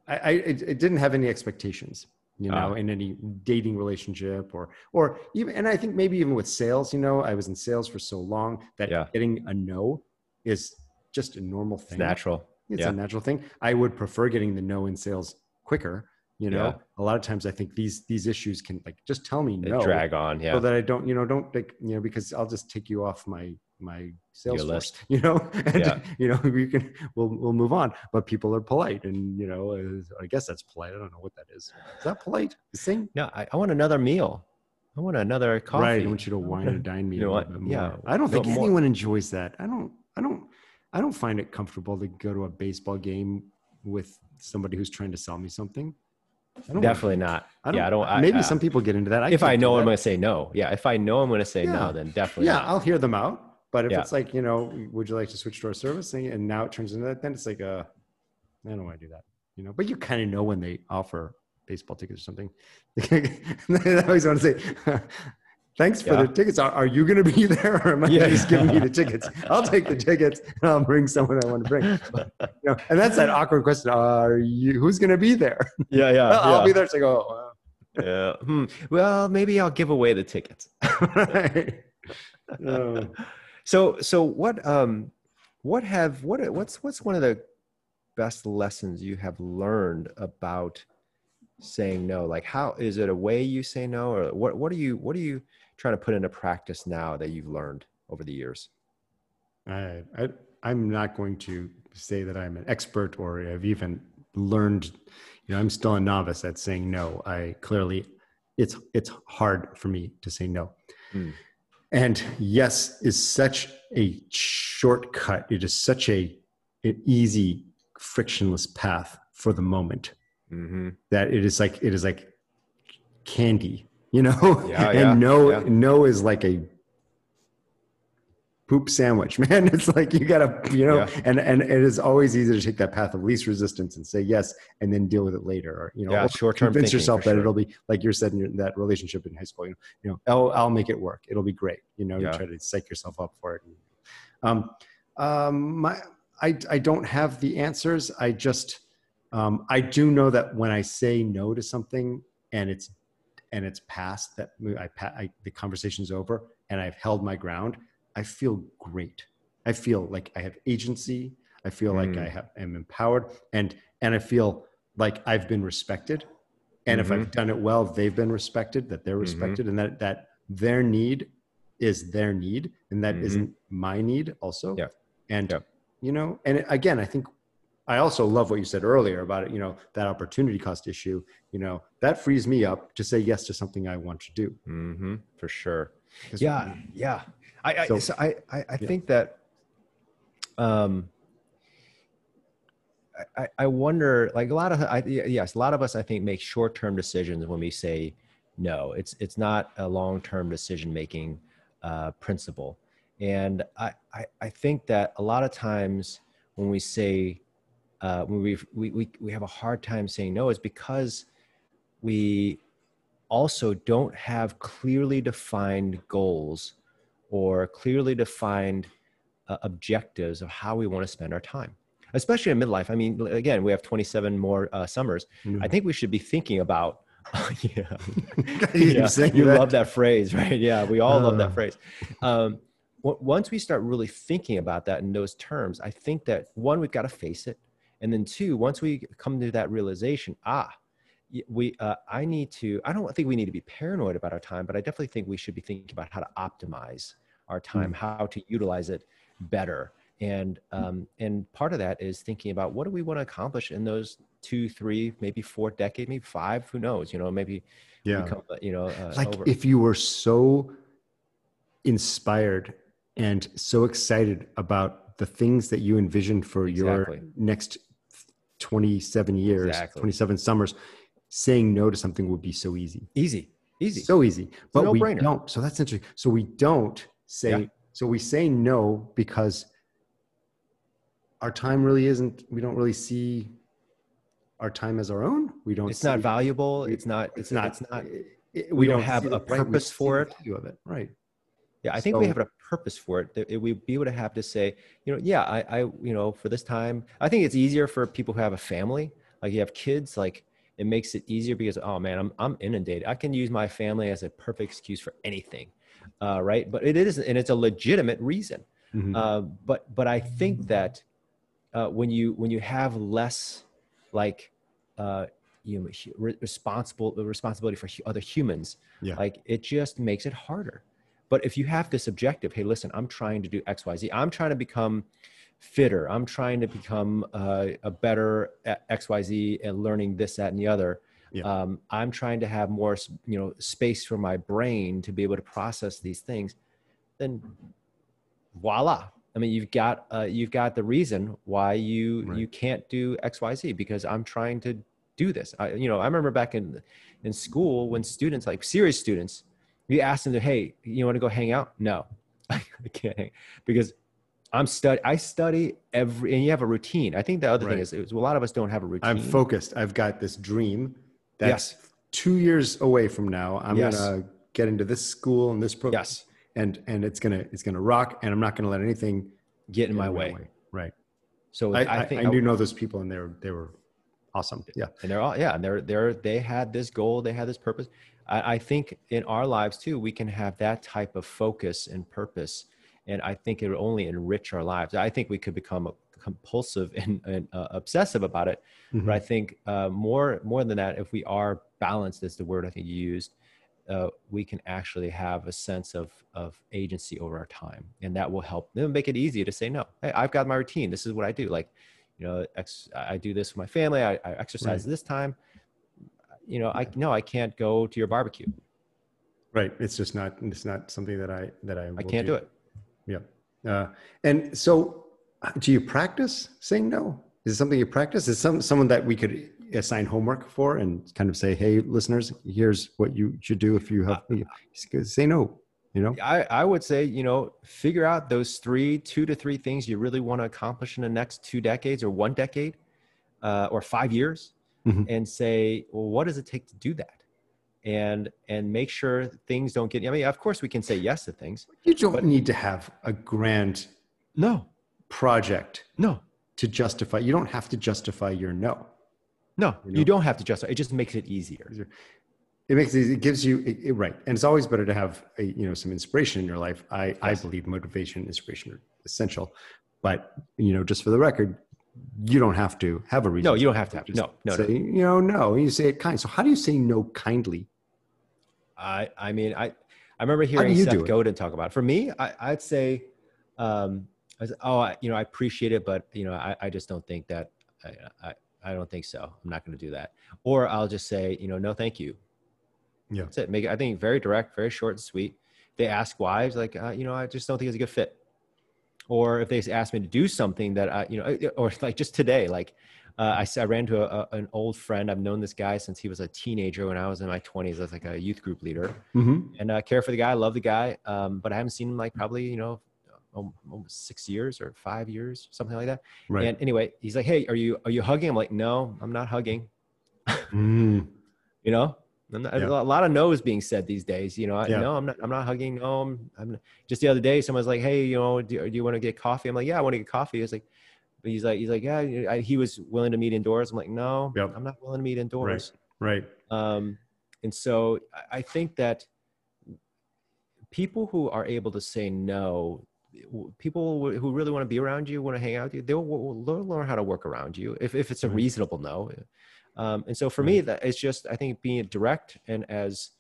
I, I, it, didn't have any expectations, you know, Ah. in any dating relationship or, or even, and I think maybe even with sales, you know, I was in sales for so long that Yeah. getting a no is just a normal it's thing. natural It's Yeah. a natural thing. I would prefer getting the no in sales quicker. You know, Yeah. a lot of times I think these these issues can like just tell me they no, drag on yeah so that I don't, you know, don't like, you know, because I'll just take you off my my sales force, list. *laughs* you know, and Yeah. you know we can we'll we'll move on. But people are polite, and you know, uh, I guess that's polite. I don't know what that is. Is that polite? Same, No, I, I want another meal. I want another coffee. right? I want you to wine and dine me. You know what? little bit more. Yeah, I don't think more- anyone enjoys that. I don't. I don't. I don't find it comfortable to go to a baseball game with somebody who's trying to sell me something. Definitely not. I don't, yeah, I don't. I, maybe I- some people get into that. I if I know I'm going to say no. Yeah, if I know I'm going to say Yeah. no, then definitely. yeah, not. I'll hear them out. But if Yeah. it's like, you know, would you like to switch to our service? And and now it turns into that, then it's like, uh, I don't want to do that, you know. But you kind of know when they offer baseball tickets or something. *laughs* I always want to say, *laughs* thanks for Yeah. the tickets. Are, are you going to be *laughs* there, or am I Yeah. just giving you the tickets? I'll take the tickets and I'll bring someone I want to bring. But, you know, and that's that awkward question: Are you? Who's going to be there? yeah, yeah. I'll yeah. be there. It's like, oh, Yeah. Hmm. Well, maybe I'll give away the tickets. wow. Oh. So, so what? Um, what have what? What's what's one of the best lessons you have learned about saying no? Like, how is it a way you say no, or what? What are you? What are you trying to put into practice now that you've learned over the years? I, I I'm not going to say that I'm an expert or I've even learned. You know, I'm still a novice at saying no. I clearly, it's it's hard for me to say no. Hmm. And yes is such a shortcut. It is such a an easy, frictionless path for the moment Mm-hmm. that it is like it is like candy. You know, Yeah, *laughs* and yeah, no yeah. no is like a poop sandwich, *laughs* man. It's like you gotta, you know, Yeah. and and it is always easy to take that path of least resistance and say yes, and then deal with it later, or you know, Yeah, or short-term convince yourself that sure. it'll be like you said in your, that relationship in high school. You know, you know, oh, I'll make it work. It'll be great. You know, Yeah. you try to psych yourself up for it. Um, um, my, I I don't have the answers. I just um, I do know that when I say no to something and it's and it's past that I, I the conversation's over and I've held my ground, I feel great. I feel like I have agency. I feel like Mm. I have am empowered and and I feel like I've been respected. And if Mhm. I've done it well, they've been respected, that they're Mhm. respected and that that their need is their need and that Mhm. not my need also. Yeah. And Yeah. you know, and again, I think I also love what you said earlier about it, you know, that opportunity cost issue, you know, that frees me up to say yes to something I want to do. Mm-hmm, for sure. Yeah, yeah. I I, So- I I, I Yeah. think that um I, I wonder like a lot of I, yes a lot of us I think make short term decisions when we say no it's it's not a long term decision making uh, principle and I, I I think that a lot of times when we say uh, when we we we we have a hard time saying no is because we also don't have clearly defined goals or clearly defined uh, objectives of how we want to spend our time especially in midlife i mean again we have 27 more uh, summers i think we should be thinking about *laughs* yeah, *laughs* You yeah. saying you that? love that phrase *laughs* right yeah we all love Uh. that phrase um, w- once we start really thinking about that in those terms i think that one we've got to face it and then two once we come to that realization ah we uh, i need to i don't think we need to be paranoid about our time but i definitely think we should be thinking about how to optimize our time how to utilize it better. And um, and part of that is thinking about what do we want to accomplish in those two three maybe four decades maybe five who knows you know maybe yeah. become, uh, you know uh, like over. if you were so inspired and so excited about the things that you envisioned for your next 27 years, Exactly. 27 summers, saying no to something would be so easy. easy easy So easy. But we no-brainer. don't. So that's interesting. So we don't say, Yeah. so we say no because our time really isn't, we don't really see our time as our own. We don't it's not valuable we- it's not It's not, it's not it- it- we don't have a we purpose for it. value of it. Right. Yeah, I think we have a purpose for it. That it- we'd be able to have to say, you know, yeah, I, I, you know, for this time, I think it's easier for people who have a family, like you have kids, like it makes it easier because, oh man, I'm, I'm inundated. I can use my family as a perfect excuse for anything, uh, right? But it is, and it's a legitimate reason. Mhm. Uh, but, but I think that uh, when you when you have less, like, uh, you know, re- responsible the responsibility for hu- other humans, Yeah. like it just makes it harder. But if you have this objective, hey, listen, I'm trying to do X, Y, Z. I'm trying to become fitter. I'm trying to become uh, a better X, Y, Z, and learning this, that, and the other. Yeah. Um, I'm trying to have more, you know, space for my brain to be able to process these things. Then, voila! I mean, you've got uh, you've got the reason why you Right. you can't do X, Y, Z because I'm trying to do this. I, you know, I remember back in in school when students, like serious students, you ask them to, hey, you want to go hang out? No, *laughs* I can't hang because I'm study. I study every, and you have a routine. I think the other thing is, is a lot of us don't have a routine. I'm focused. I've got this dream that's Yes. two years away from now. I'm Yes. gonna get into this school and this program. Yes, And and it's gonna it's gonna rock and I'm not gonna let anything get in get my in way. Right. So I, I, I, think I do know those people and they were they were awesome. Yeah. and they're all yeah and they're they're they had this goal they had this purpose I, I think in our lives too we can have that type of focus and purpose and i think it will only enrich our lives. I think we could become compulsive *laughs* and, and uh, obsessive about it Mhm. but i think uh, more more than that if we are balanced is the word i think you used uh, we can actually have a sense of of agency over our time and that will help it'll make it easy to say no. Hey i've got my routine. This is what i do. Like you know ex- i do this with my family. I, I exercise this time. You know i no i can't go to your barbecue. Right. It's just not it's not something that I that I i can't do it Yeah. Uh, and so, uh, do you practice saying no? Is it something you practice? Is some someone that we could assign homework for and kind of say, "Hey, listeners, here's what you should do if you have say no." You know, I, I would say, you know, figure out those three, two to three things you really want to accomplish in the next two decades or one decade uh, or five years Mhm. and say, well, what does it take to do that? And and make sure things don't get I mean, of course we can say yes to things. you don't but, need to have a grand No, project no, to justify. You don't have to justify your no. no. You know? You don't have to justify it just makes it easier. It makes it, it gives you it, it- right, and it's always better to have a, you know some inspiration in your life. I I believe motivation, and inspiration are essential, but you know, just for the record, you don't have to have a reason. No, you don't have to have Just no, no, say, no. you know, no. You say it kind. So how do you say no kindly? I I mean I I remember hearing you Seth? Godin talk about it. For me, I, I'd say, um, I was, oh, I, you know, I appreciate it, but you know, I, I just don't think that I, I I don't think so. I'm not going to do that. Or I'll just say, you know, no, thank you. Yeah. That's it. Make it. I think very direct, very short and sweet. They ask why, it's like, uh, you know, I just don't think it's a good fit. Or if they ask me to do something that I, you know, or like just today, like uh, I, I ran to a, an old friend. I've known this guy since he was a teenager when I was in my 20s as like a youth group leader Mm-hmm. and uh, care for the guy. I love the guy, um, but I haven't seen him like probably you know almost six years or five years, something like that. Right. And anyway, he's like, "Hey, are you are you hugging?" I'm like, "No, I'm not hugging." Mm. *laughs* You know, not, Yeah. a lot of no's being said these days. You know, I, Yeah. no, I'm not. I'm not hugging. No, I'm. I'm not. just the other day, someone's like, "Hey, you know, do, do you want to get coffee?" I'm like, "Yeah, I want to get coffee." It's like. But he's like, he's like, yeah. I, he was willing to meet indoors. I'm like, no, Yep. I'm not willing to meet indoors. Right. Um, and so I- I think that people who are able to say no, people who really want to be around you, want to hang out with you, they'll, they'll learn how to work around you if, if it's a reasonable no. Um, and so for me, that it's just I think being direct and as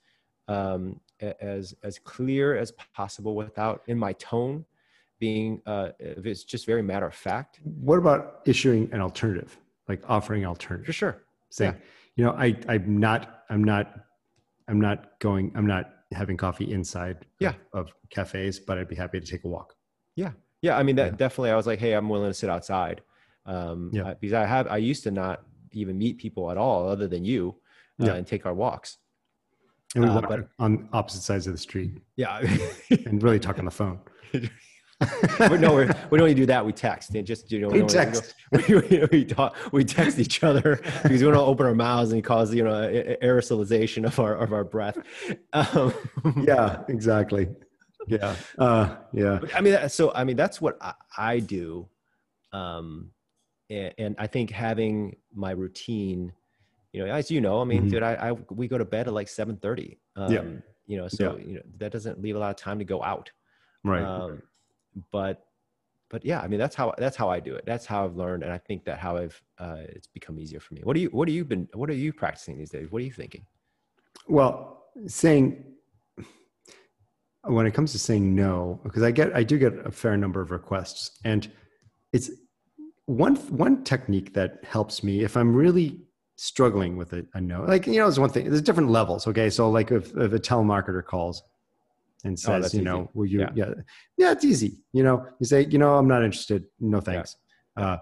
um, as as clear as possible without in my tone being uh, it's just very matter of fact. What about issuing an alternative, like offering alternative? For sure. saying, you know, I, I'm not, I'm not, I'm not going, I'm not having coffee inside of- Yeah. of, cafes, but I'd be happy to take a walk. Yeah, yeah. I mean, that Yeah. definitely. I was like, hey, I'm willing to sit outside. Um, Yeah. Because I have, I used to not even meet people at all, other than you, uh, and take our walks. And we Uh, walk but- on opposite sides of the street Yeah. *laughs* and really talk on the phone. *laughs* But no, we're, we don't even do that. We text. And just you know, We don't- text. We, we, we talk. We text each other *laughs* because we to open our mouths and cause you know aerosolization of our of our breath. Um, yeah, exactly. Yeah. Uh, yeah. But, I mean, so I mean, that's what I, I do, um, and, and I think having my routine, you know, as you know, I mean, Mhm. dude, I, I we go to bed at like seven thirty. Um, Yeah. You know, so you know that doesn't leave a lot of time to go out. Right. Um, but but yeah, I mean, that's how that's how I do it. That's how I've learned, and I think that how I've uh, it's become easier for me. What do you What are you been What are you practicing these days? What are you thinking? Well, saying when it comes to saying no, because I get I do get a fair number of requests, and it's one one technique that helps me if I'm really struggling with a, a no. Like you know, there's one thing. There's different levels. Okay, so like if, if a telemarketer calls and says, Oh, you easy. know, will you? Yeah. Yeah. yeah, it's easy. You know, you say, you know, I'm not interested. No thanks. Uh,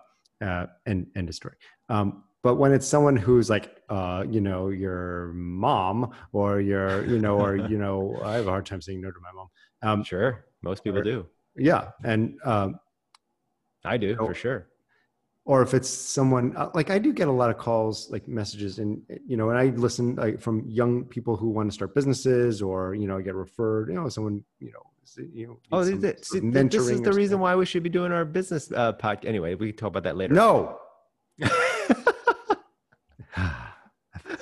uh, and end of story. Um, but when it's someone who's like, uh, you know, your mom or your, you know, or you *laughs* know, I have a hard time saying no to my mom. Um, Sure, most people Or- do. yeah, and um, I do Oh. for sure. Or if it's someone uh, like I do get a lot of calls, like messages, and you know, and I listen like from young people who want to start businesses, or you know, get referred. You know, someone, you know, you know, Oh, this, some this, sort of this is the or reason why we should be doing our business uh, podcast. Anyway, we can talk about that later. No. *laughs* *laughs*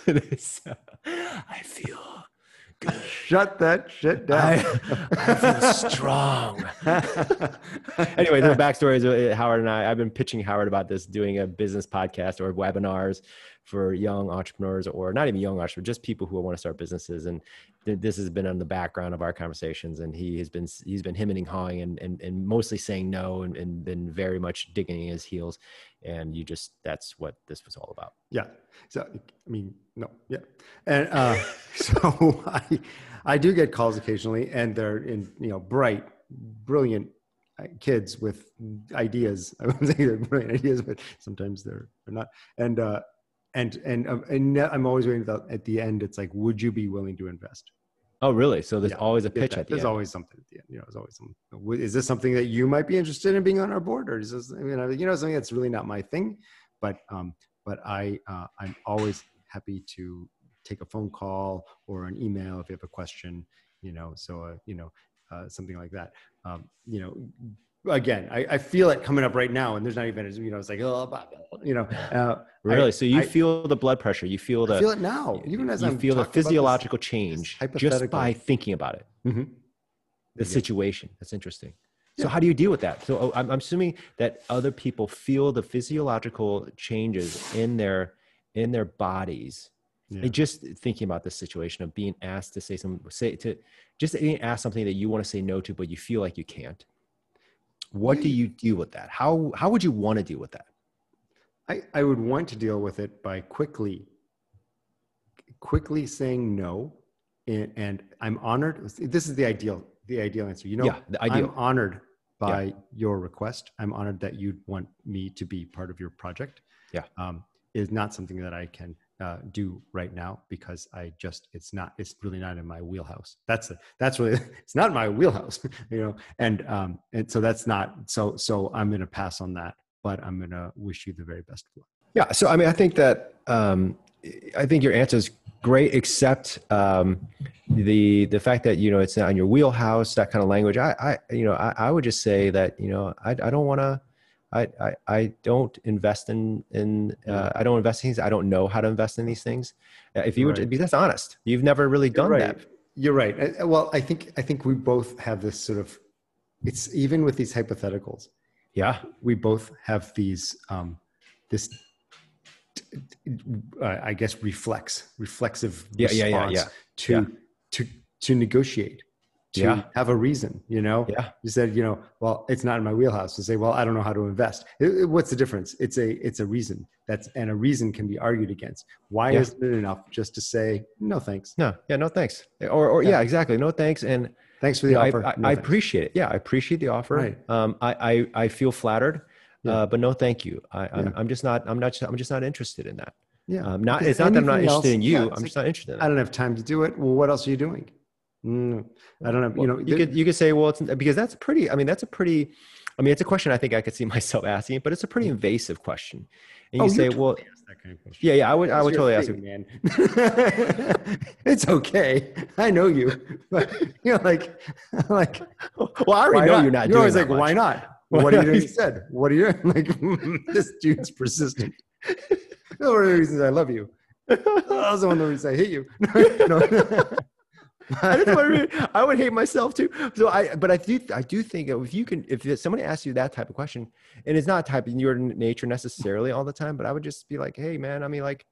I feel. Shut that shit down. I, I feel strong. *laughs* anyway, the backstory is uh, Howard and I. I've been pitching Howard about this, doing a business podcast or webinars for young entrepreneurs, or not even young entrepreneurs, just people who want to start businesses. And th- this has been on the background of our conversations. And he has been he's been hemming and hawing and, and and mostly saying no, and, and been very much digging his heels. And you just that's what this was all about. Yeah. So I mean, no, yeah. And uh, *laughs* so I, I do get calls occasionally, and they're in you know bright, brilliant uh, kids with ideas. *laughs* I wouldn't say they're brilliant ideas, but sometimes they're they're not. And uh, and and uh, and I'm always waiting about at the end. It's like, would you be willing to invest? Oh, really? So there's Yeah, always a pitch that. at the There's end. always something at the end. You know, there's always something. Is this something that you might be interested in being on our board, or is this, I mean, you know, something that's really not my thing? But, um, but I, uh, I'm always happy to take a phone call or an email if you have a question. You know, so uh, you know, uh, something like that. Um, you know, again, I, I feel it coming up right now, and there's not even, you know, it's like, oh, blah, blah, you know, uh, Really? I- so you I- feel the blood pressure. You feel the I feel it now, even as you I'm feel the about this- physiological change just by thinking about it. Mhm. The Yeah. situation. That's interesting. So Yeah. how do you deal with that? So oh, I'm, I'm assuming that other people feel the physiological changes in their in their bodies. Yeah. Just thinking about this situation of being asked to say some say to just being asked something that you want to say no to, but you feel like you can't. What do you deal with that? How how would you want to deal with that? I, I would want to deal with it by quickly quickly saying no and, and i'm honored this is the ideal the ideal answer you know yeah, the ideal. i'm honored by your request i'm honored that you'd want me to be part of your project Yeah. um, is not something that i can uh, do right now because i just it's not it's really not in my wheelhouse that's the, that's really *laughs* it's not my wheelhouse *laughs* you know and um and so that's not so so i'm gonna pass on that but i'm gonna wish you the very best of luck Yeah. So, I mean, I think that, um, I think your answer is great, except, um, the, the fact that, you know, it's not in your wheelhouse, that kind of language. I, I, you know, I, I would just say that, you know, I, I don't want to, I, I, I don't invest in, in, uh, I don't invest in things. I don't know how to invest in these things. Uh, If you would, Right. because that's honest. You've never really done right. that. You're right. Uh, uh, Well, I think I think we both have this sort of. It's even with these hypotheticals, Yeah. we both have these um, this. Uh, I guess reflex reflexive Yeah, yeah, yeah, response yeah. to Yeah. to to negotiate to Yeah. have a reason. You know, Yeah. you said you know well it's not in my wheelhouse to say well i don't know how to invest It- it- what's the difference it's a it's a reason that's and a reason can be argued against why Yeah. isn't it enough just to say no thanks No. Yeah. No, thanks. Or, or yeah, Yeah. exactly. No, thanks. And, thanks for the Yeah, I, offer I, No I appreciate it. Yeah, I appreciate the offer. Right. Um, I, I, I feel flattered, uh, but no, thank you. I, I'm. I'm just not. I'm not. I'm just not interested in that. yeah Um, not. It's not that I'm not interested else- in you. yeah, I'm just like, not interested in i don't have time to do it well what else are you doing Mm, i don't have you know you could you could say, well, it's because that's pretty. I mean, that's a pretty. I mean, it's a question I think I could see *laughs* myself asking, but it's a pretty invasive question. And you Oh, say, well, kind of yeah, yeah, I would, I would totally ask. you, man. *laughs* it's okay. I know you, *laughs* but you know, like, like, Well, I already know not? you're not. You're always like, why not? Why what are you doing instead? What are you like? this dude's persistent. No one of the reasons I love you. Also, one of the reasons I hate you. no. *laughs* I, just wonder- I would hate myself too. So I, but I do, I do think if you can, if somebody asks you that type of question, and it's not type in your nature necessarily all the time, but I would just be like, hey man, I mean, like,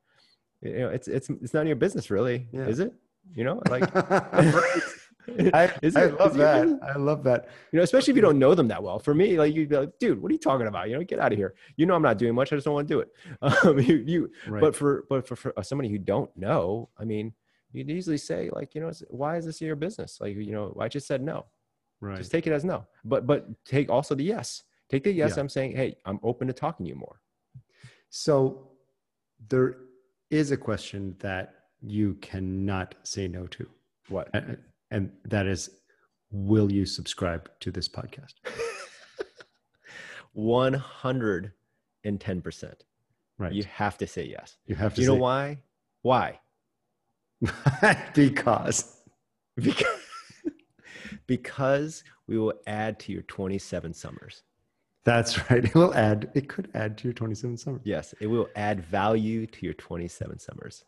you know, it's it's it's none of your business, really, Yeah. is it? You know, *laughs* like, *laughs* I, is I love your that. I love that. You know, especially if you don't know them that well. For me, like you'd be like, dude, what are you talking about? You know, get out of here. You know, I'm not doing much. I just don't want to do it. Um, you, you, Right. but for but for, for somebody who don't know, I mean, you'd easily say like, you know, why is this your business? Like, you know, I just said no. right. Just take it as no. But but take also the yes. Take the yes. Yeah. I'm saying, hey, I'm open to talking to you more. So there is a question that you cannot say no to. What? A- And that is, will you subscribe to this podcast? *laughs* One hundred and ten percent. Right. You have to say yes. You have to You know why? Why? *laughs* because Because, *laughs* because we will add to your 27 summers. that's right. It will add, it could add to your 27 summer. Yes, it will add value to your 27 summers.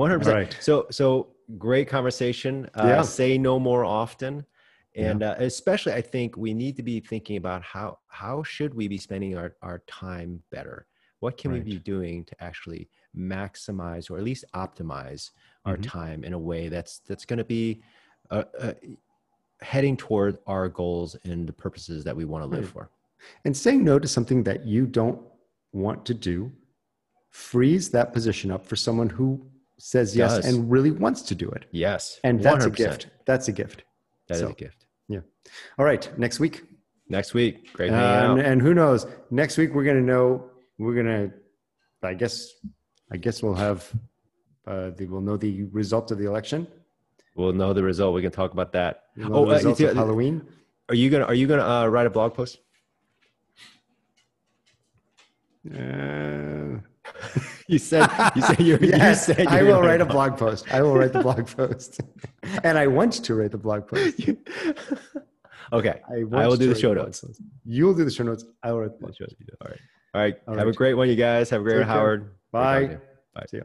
100%. Right. So, so great conversation. Uh, Yeah. Say no more often. And uh, especially, I think we need to be thinking about how how should we be spending our, our time better? What can Right. we be doing to actually maximize or at least optimize our Mhm. time in a way that's that's going to be uh, uh, heading toward our goals and the purposes that we want to live Right. for. And saying no to something that you don't want to do frees that position up for someone who says yes Does. and really wants to do it. Yes, And that's a 100%. gift. That's a gift. That is So, a gift. Yeah. All right. Next week. Next week, great Um, and who knows? Next week we're gonna know. We're gonna. I guess. I guess we'll have. Uh, the, we'll know the result of the election, We'll know the result. We can talk about that. You Oh, uh, of Halloween. Are you gonna Are you gonna uh, write a blog post? Uh, *laughs* You said you said you, yes, *laughs* you said I will write a blog post. I will write the blog *laughs* post, and I want to write the blog post. okay. I, I will do the show notes. You'll do the show notes. I will write the blog All post. right. All right. All Have a great one, you guys. Have a great Take one, care. Howard. Great talking to Bye. Bye. See ya.